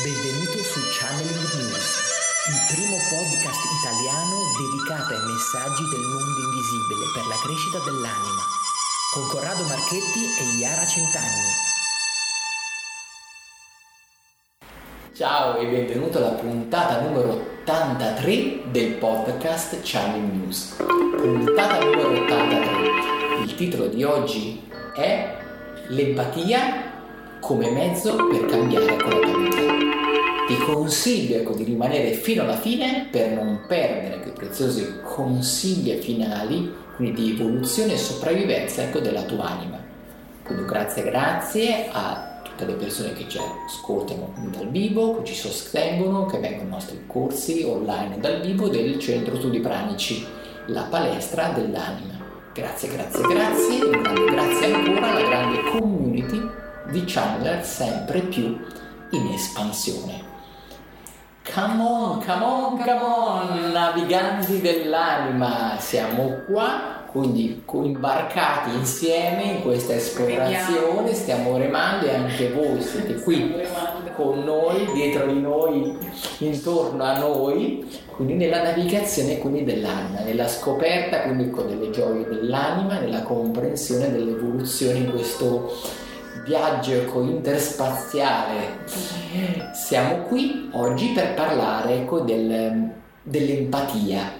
Benvenuto su Channeling News, il primo podcast italiano dedicato ai messaggi del mondo invisibile per la crescita dell'anima, con Corrado Marchetti e Iara Centanni. Ciao e benvenuto alla puntata numero 83 del podcast Channeling News. Puntata numero 83. Il titolo di oggi è L'empatia come mezzo per cambiare completamente. Ti consiglio ecco, di rimanere fino alla fine per non perdere quei preziosi consigli finali, quindi di evoluzione e sopravvivenza ecco, della tua anima. Quindi grazie, grazie a tutte le persone che ci ascoltano dal vivo, che ci sostengono, che vengono ai nostri corsi online dal vivo del Centro Studi Pranici, la palestra dell'anima. Grazie, grazie, grazie, un grande grazie ancora alla grande community di Chandler sempre più in espansione. Come on, come on, come on, naviganti dell'anima, siamo qua, quindi imbarcati insieme in questa esplorazione, stiamo remando e anche voi siete qui con noi, dietro di noi, intorno a noi, quindi nella navigazione quindi dell'anima, nella scoperta quindi con delle gioie dell'anima, nella comprensione dell'evoluzione in questo viaggio interspaziale. Siamo qui oggi per parlare ecco, del, dell'empatia.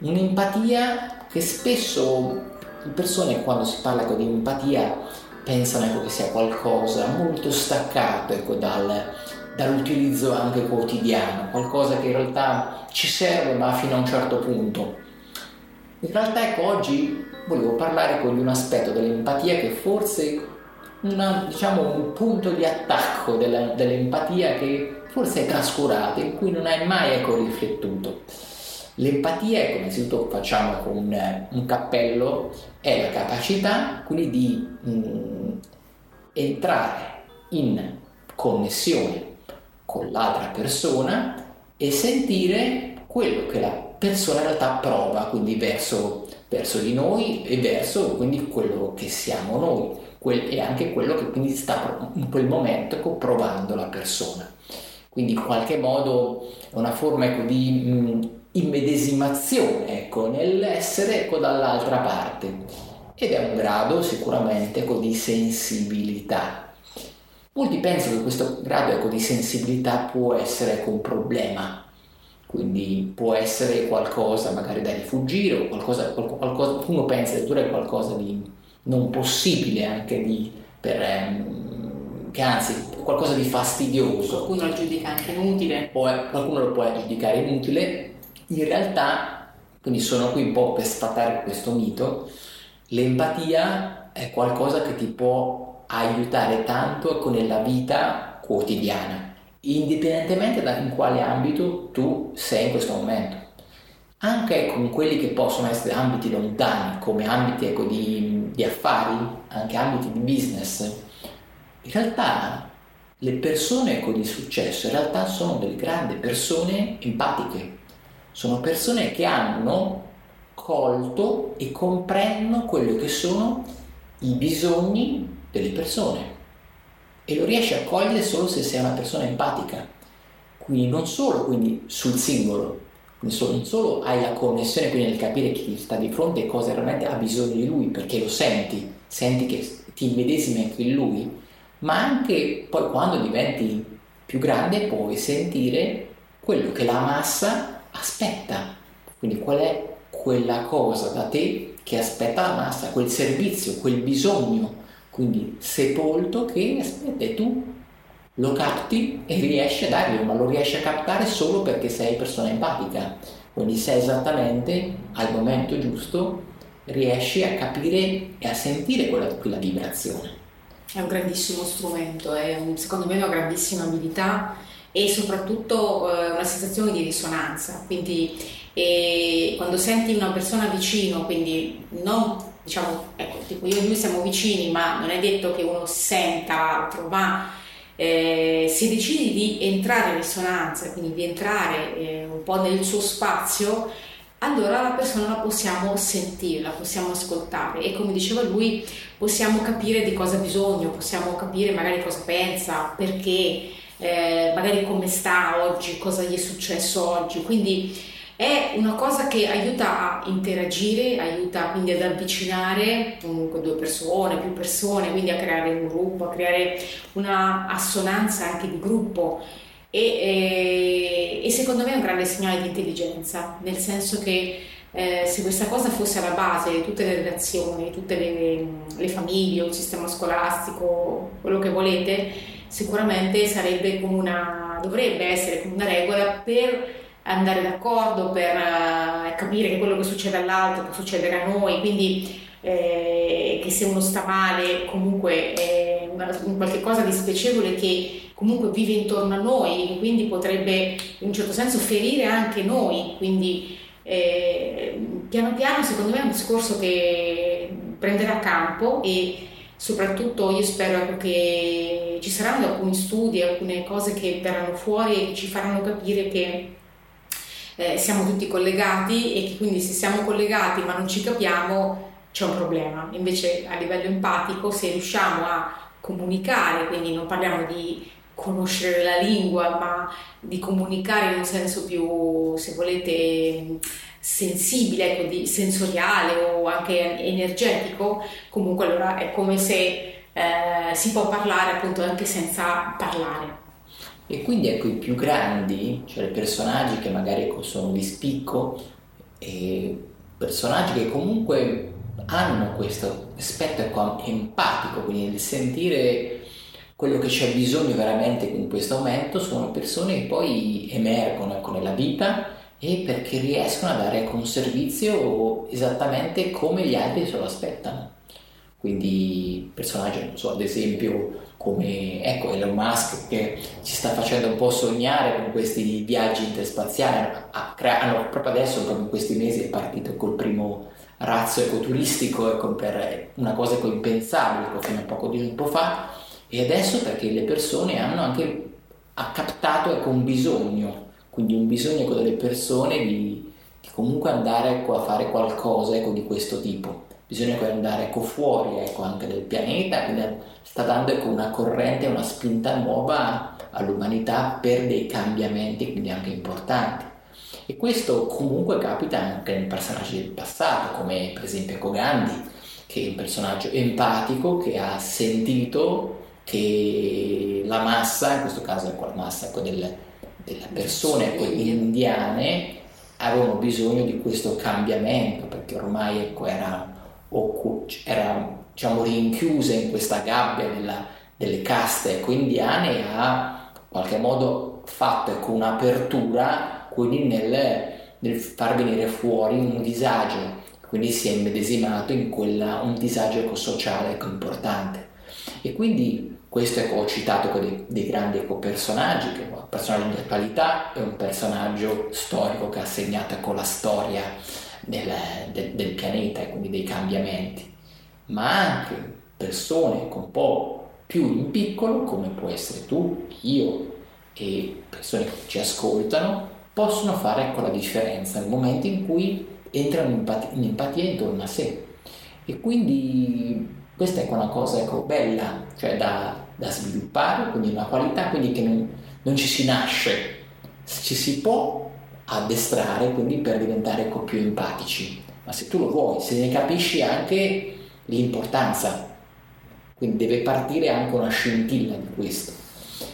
Un'empatia che spesso le persone quando si parla ecco, di empatia pensano ecco, che sia qualcosa molto staccato ecco, dal, dall'utilizzo anche quotidiano, qualcosa che in realtà ci serve ma fino a un certo punto. In realtà ecco oggi volevo parlare di un aspetto dell'empatia che forse una, diciamo, un punto di attacco della, dell'empatia che forse è trascurato, in cui non hai mai ecco, riflettuto. L'empatia, ecco, innanzitutto facciamo ecco, un, un, cappello, è la capacità quindi di mh, mm, entrare in connessione con l'altra persona e sentire quello che la persona in realtà prova, quindi verso, verso di noi e verso quindi quello che siamo noi quel, è anche quello che quindi sta in quel momento ecco, provando la persona. Quindi in qualche modo è una forma ecco, di mh, immedesimazione ecco, nell'essere ecco, dall'altra parte ed è un grado sicuramente ecco, di sensibilità. Molti pensano che questo grado ecco, di sensibilità può essere ecco, un problema, quindi può essere qualcosa magari da rifugire o qualcosa, qualcosa uno pensa addirittura è qualcosa di non possibile anche di, per, ehm, che anzi qualcosa di fastidioso. Qualcuno lo giudica anche inutile. Poi, qualcuno lo può giudicare inutile. In realtà, quindi sono qui un po' per sfatare questo mito, l'empatia è qualcosa che ti può aiutare tanto ecco, nella vita quotidiana, indipendentemente da in quale ambito tu sei in questo momento. Anche con quelli che possono essere ambiti lontani, come ambiti ecco, di, di affari, anche ambiti di business, in realtà le persone ecco, di successo in realtà sono delle grandi persone empatiche, sono persone che hanno colto e comprendono quello che sono i bisogni delle persone e lo riesci a cogliere solo se sei una persona empatica, quindi non solo quindi sul singolo, non solo hai la connessione quindi nel capire chi sta di fronte e cosa realmente ha bisogno di lui perché lo senti, senti che ti immedesimi anche in lui, ma anche poi quando diventi più grande puoi sentire quello che la massa aspetta, quindi qual è quella cosa da te che aspetta la massa, quel servizio, quel bisogno, quindi sepolto che aspetta tu lo capti e riesci a darglielo, ma lo riesci a captare solo perché sei persona empatica. Quindi sei esattamente al momento giusto, riesci a capire e a sentire quella, quella vibrazione. È un grandissimo strumento, è un, secondo me una grandissima abilità e soprattutto eh, una sensazione di risonanza. Quindi eh, quando senti una persona vicino, quindi non diciamo, ecco, tipo io e lui siamo vicini, ma non è detto che uno senta l'altro, ma eh, se decidi di entrare in risonanza, quindi di entrare eh, un po' nel suo spazio, allora la persona la possiamo sentire, la possiamo ascoltare e come diceva lui possiamo capire di cosa ha bisogno, possiamo capire magari cosa pensa, perché eh, magari come sta oggi, cosa gli è successo oggi. Quindi è una cosa che aiuta a interagire, aiuta quindi ad avvicinare comunque due persone, più persone, quindi a creare un gruppo, a creare una assonanza anche di gruppo. E, e, e secondo me è un grande segnale di intelligenza, nel senso che eh, se questa cosa fosse alla base di tutte le relazioni, tutte le, le famiglie, il sistema scolastico, quello che volete, sicuramente sarebbe come una, dovrebbe essere come una regola per andare d'accordo, per uh, capire che quello che succede all'altro può succedere a noi, quindi eh, che se uno sta male comunque è una, un qualche cosa di spiacevole che comunque vive intorno a noi, quindi potrebbe in un certo senso ferire anche noi, quindi eh, piano piano secondo me è un discorso che prenderà campo e soprattutto io spero che ci saranno alcuni studi, alcune cose che verranno fuori e ci faranno capire che eh, siamo tutti collegati e che quindi se siamo collegati ma non ci capiamo c'è un problema. Invece a livello empatico se riusciamo a comunicare, quindi non parliamo di conoscere la lingua, ma di comunicare in un senso più, se volete, sensibile, ecco, di, sensoriale o anche energetico, comunque allora è come se eh, si può parlare appunto anche senza parlare. E quindi ecco i più grandi, cioè personaggi che magari sono di spicco, personaggi che comunque hanno questo aspetto ecco, empatico, quindi il sentire quello che c'è bisogno veramente in questo momento sono persone che poi emergono ecco, nella vita e perché riescono a dare un servizio esattamente come gli altri se lo aspettano. Quindi personaggi, non so, ad esempio come ecco, Elon Musk che ci sta facendo un po' sognare con questi viaggi interspaziali, hanno, proprio adesso, proprio in questi mesi è partito col primo razzo ecoturistico ecco, per una cosa ecco, impensabile ecco, fino a poco di tempo fa. E adesso perché le persone hanno anche ha captato ecco, un bisogno, quindi un bisogno ecco, delle persone di, di comunque andare ecco, a fare qualcosa ecco, di questo tipo. Bisogna ecco, andare ecco, fuori ecco, anche del pianeta, quindi sta dando ecco, una corrente, una spinta nuova all'umanità per dei cambiamenti, quindi anche importanti. E questo comunque capita anche nei personaggi del passato, come per esempio Gandhi, che è un personaggio empatico che ha sentito che la massa, in questo caso ecco, la massa ecco, delle, delle, persone ecco, indiane, avevano bisogno di questo cambiamento perché ormai ecco, era, era diciamo, rinchiuse in questa gabbia della, delle caste ecco, indiane e ha in qualche modo fatto ecco, un'apertura quindi nel, nel, far venire fuori un disagio. Quindi si è immedesimato in quella, un disagio ecco, sociale ecco, importante. E quindi questo ecco, ho citato dei, dei grandi ecco, personaggi, che un personaggio di attualità e un personaggio storico che ha segnato ecco, la storia del, del, del pianeta e quindi dei cambiamenti, ma anche persone ecco, un po' più in piccolo, come può essere tu, io e persone che ci ascoltano, possono fare ecco, la differenza nel momento in cui entrano in empatia intorno a sé. E quindi questa è una cosa ecco, bella, cioè da, da, sviluppare, quindi una qualità quindi che non, non, ci si nasce, ci si può addestrare quindi per diventare ecco, più empatici, ma se tu lo vuoi, se ne capisci anche l'importanza, quindi deve partire anche una scintilla di questo.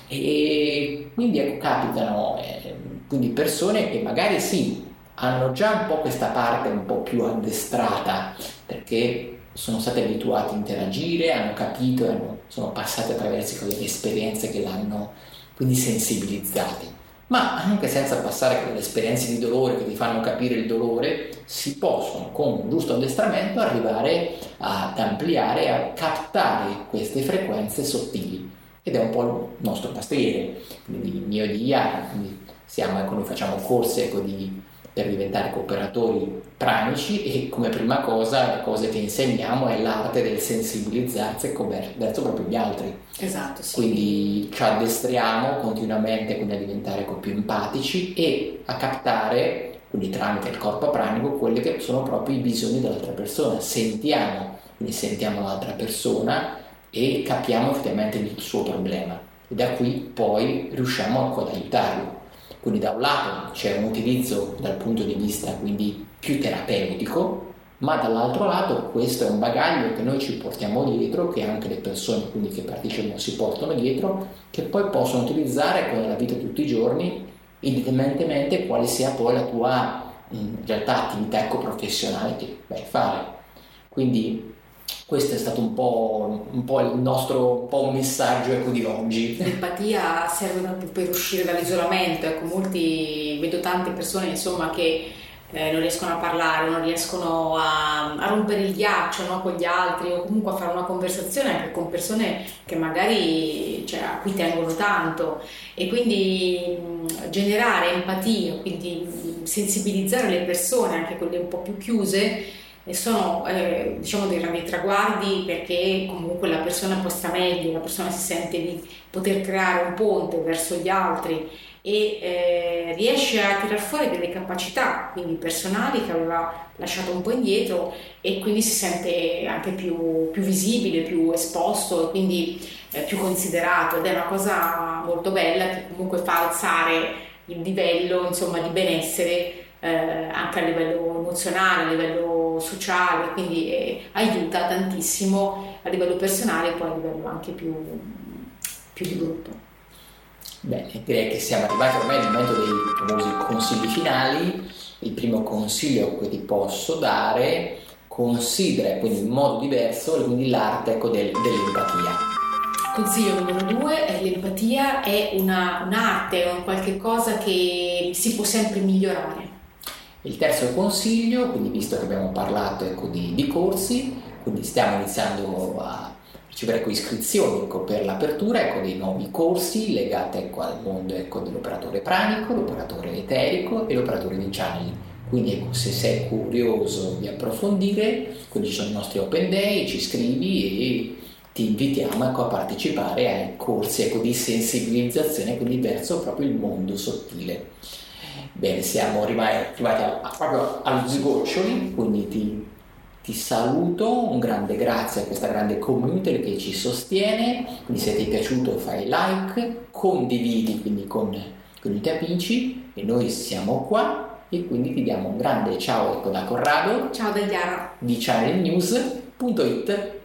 E quindi ecco, capitano eh, quindi persone che magari sì, hanno già un po' questa parte un po' più addestrata, perché sono stati abituati a interagire, hanno capito, sono passati attraverso delle esperienze che l'hanno quindi sensibilizzati. Ma anche senza passare con delle esperienze di dolore che ti fanno capire il dolore, si possono con un giusto addestramento arrivare ad ampliare, a captare queste frequenze sottili. Ed è un po' il nostro pastiere, quindi mio e di Iara, quindi siamo, ecco, noi facciamo corse ecco, di per diventare cooperatori pranici e come prima cosa le cose che insegniamo è l'arte del sensibilizzarsi verso proprio gli altri. Esatto, sì. Quindi ci addestriamo continuamente quindi a diventare più empatici e a captare, quindi tramite il corpo pranico, quelli che sono proprio i bisogni dell'altra persona. Sentiamo, quindi sentiamo l'altra persona e capiamo effettivamente il suo problema. e da qui poi riusciamo ad aiutarlo. Quindi da un lato c'è un utilizzo dal punto di vista quindi più terapeutico, ma dall'altro lato questo è un bagaglio che noi ci portiamo dietro, che anche le persone quindi, che partecipano si portano dietro, che poi possono utilizzare con la vita di tutti i giorni, indipendentemente quale sia poi la tua in realtà attività ecco professionale che vai a fare. Quindi questo è stato un po', un po il nostro un po messaggio ecco, di oggi. L'empatia serve proprio per uscire dall'isolamento, ecco, molti, vedo tante persone insomma che eh, non riescono a parlare, non riescono a, a rompere il ghiaccio no, con gli altri o comunque a fare una conversazione anche con persone che magari cioè, a cui tengono tanto e quindi generare empatia, quindi sensibilizzare le persone, anche quelle un po' più chiuse, sono eh, diciamo dei grandi traguardi perché comunque la persona poi sta meglio, la persona si sente di poter creare un ponte verso gli altri e eh, riesce a tirar fuori delle capacità quindi personali che aveva lasciato un po' indietro e quindi si sente anche più, più visibile, più esposto e quindi eh, più considerato. Ed è una cosa molto bella che comunque fa alzare il livello insomma, di benessere eh, anche a livello emozionale, a livello sociale, quindi eh, aiuta tantissimo a livello personale e poi a livello anche più, più di gruppo. Bene, direi che siamo arrivati ormai al momento dei famosi consigli finali. Il primo consiglio che ti posso dare considera quindi in modo diverso quindi l'arte ecco, del, dell'empatia. Consiglio numero due è l'empatia è una, un'arte, è un qualche cosa che si può sempre migliorare. Il terzo consiglio, quindi visto che abbiamo parlato ecco, di, di corsi, quindi stiamo iniziando a ricevere ecco, iscrizioni ecco, per l'apertura ecco, dei nuovi corsi legati ecco, al mondo ecco, dell'operatore pranico, l'operatore eterico e l'operatore di channel. Quindi se sei curioso di approfondire, quindi ci sono i nostri open day, ci scrivi e ti invitiamo ecco, a partecipare ai corsi ecco, di sensibilizzazione quindi verso proprio il mondo sottile. Bene, siamo arrivati, arrivati a, a, proprio allo sgoccioli, quindi ti ti saluto, un grande grazie a questa grande community che ci sostiene, quindi se ti è piaciuto fai like, condividi quindi con, con i tuoi amici e noi siamo qua e quindi ti diamo un grande ciao ecco da Corrado. Ciao da Chiara. Di channelnews.it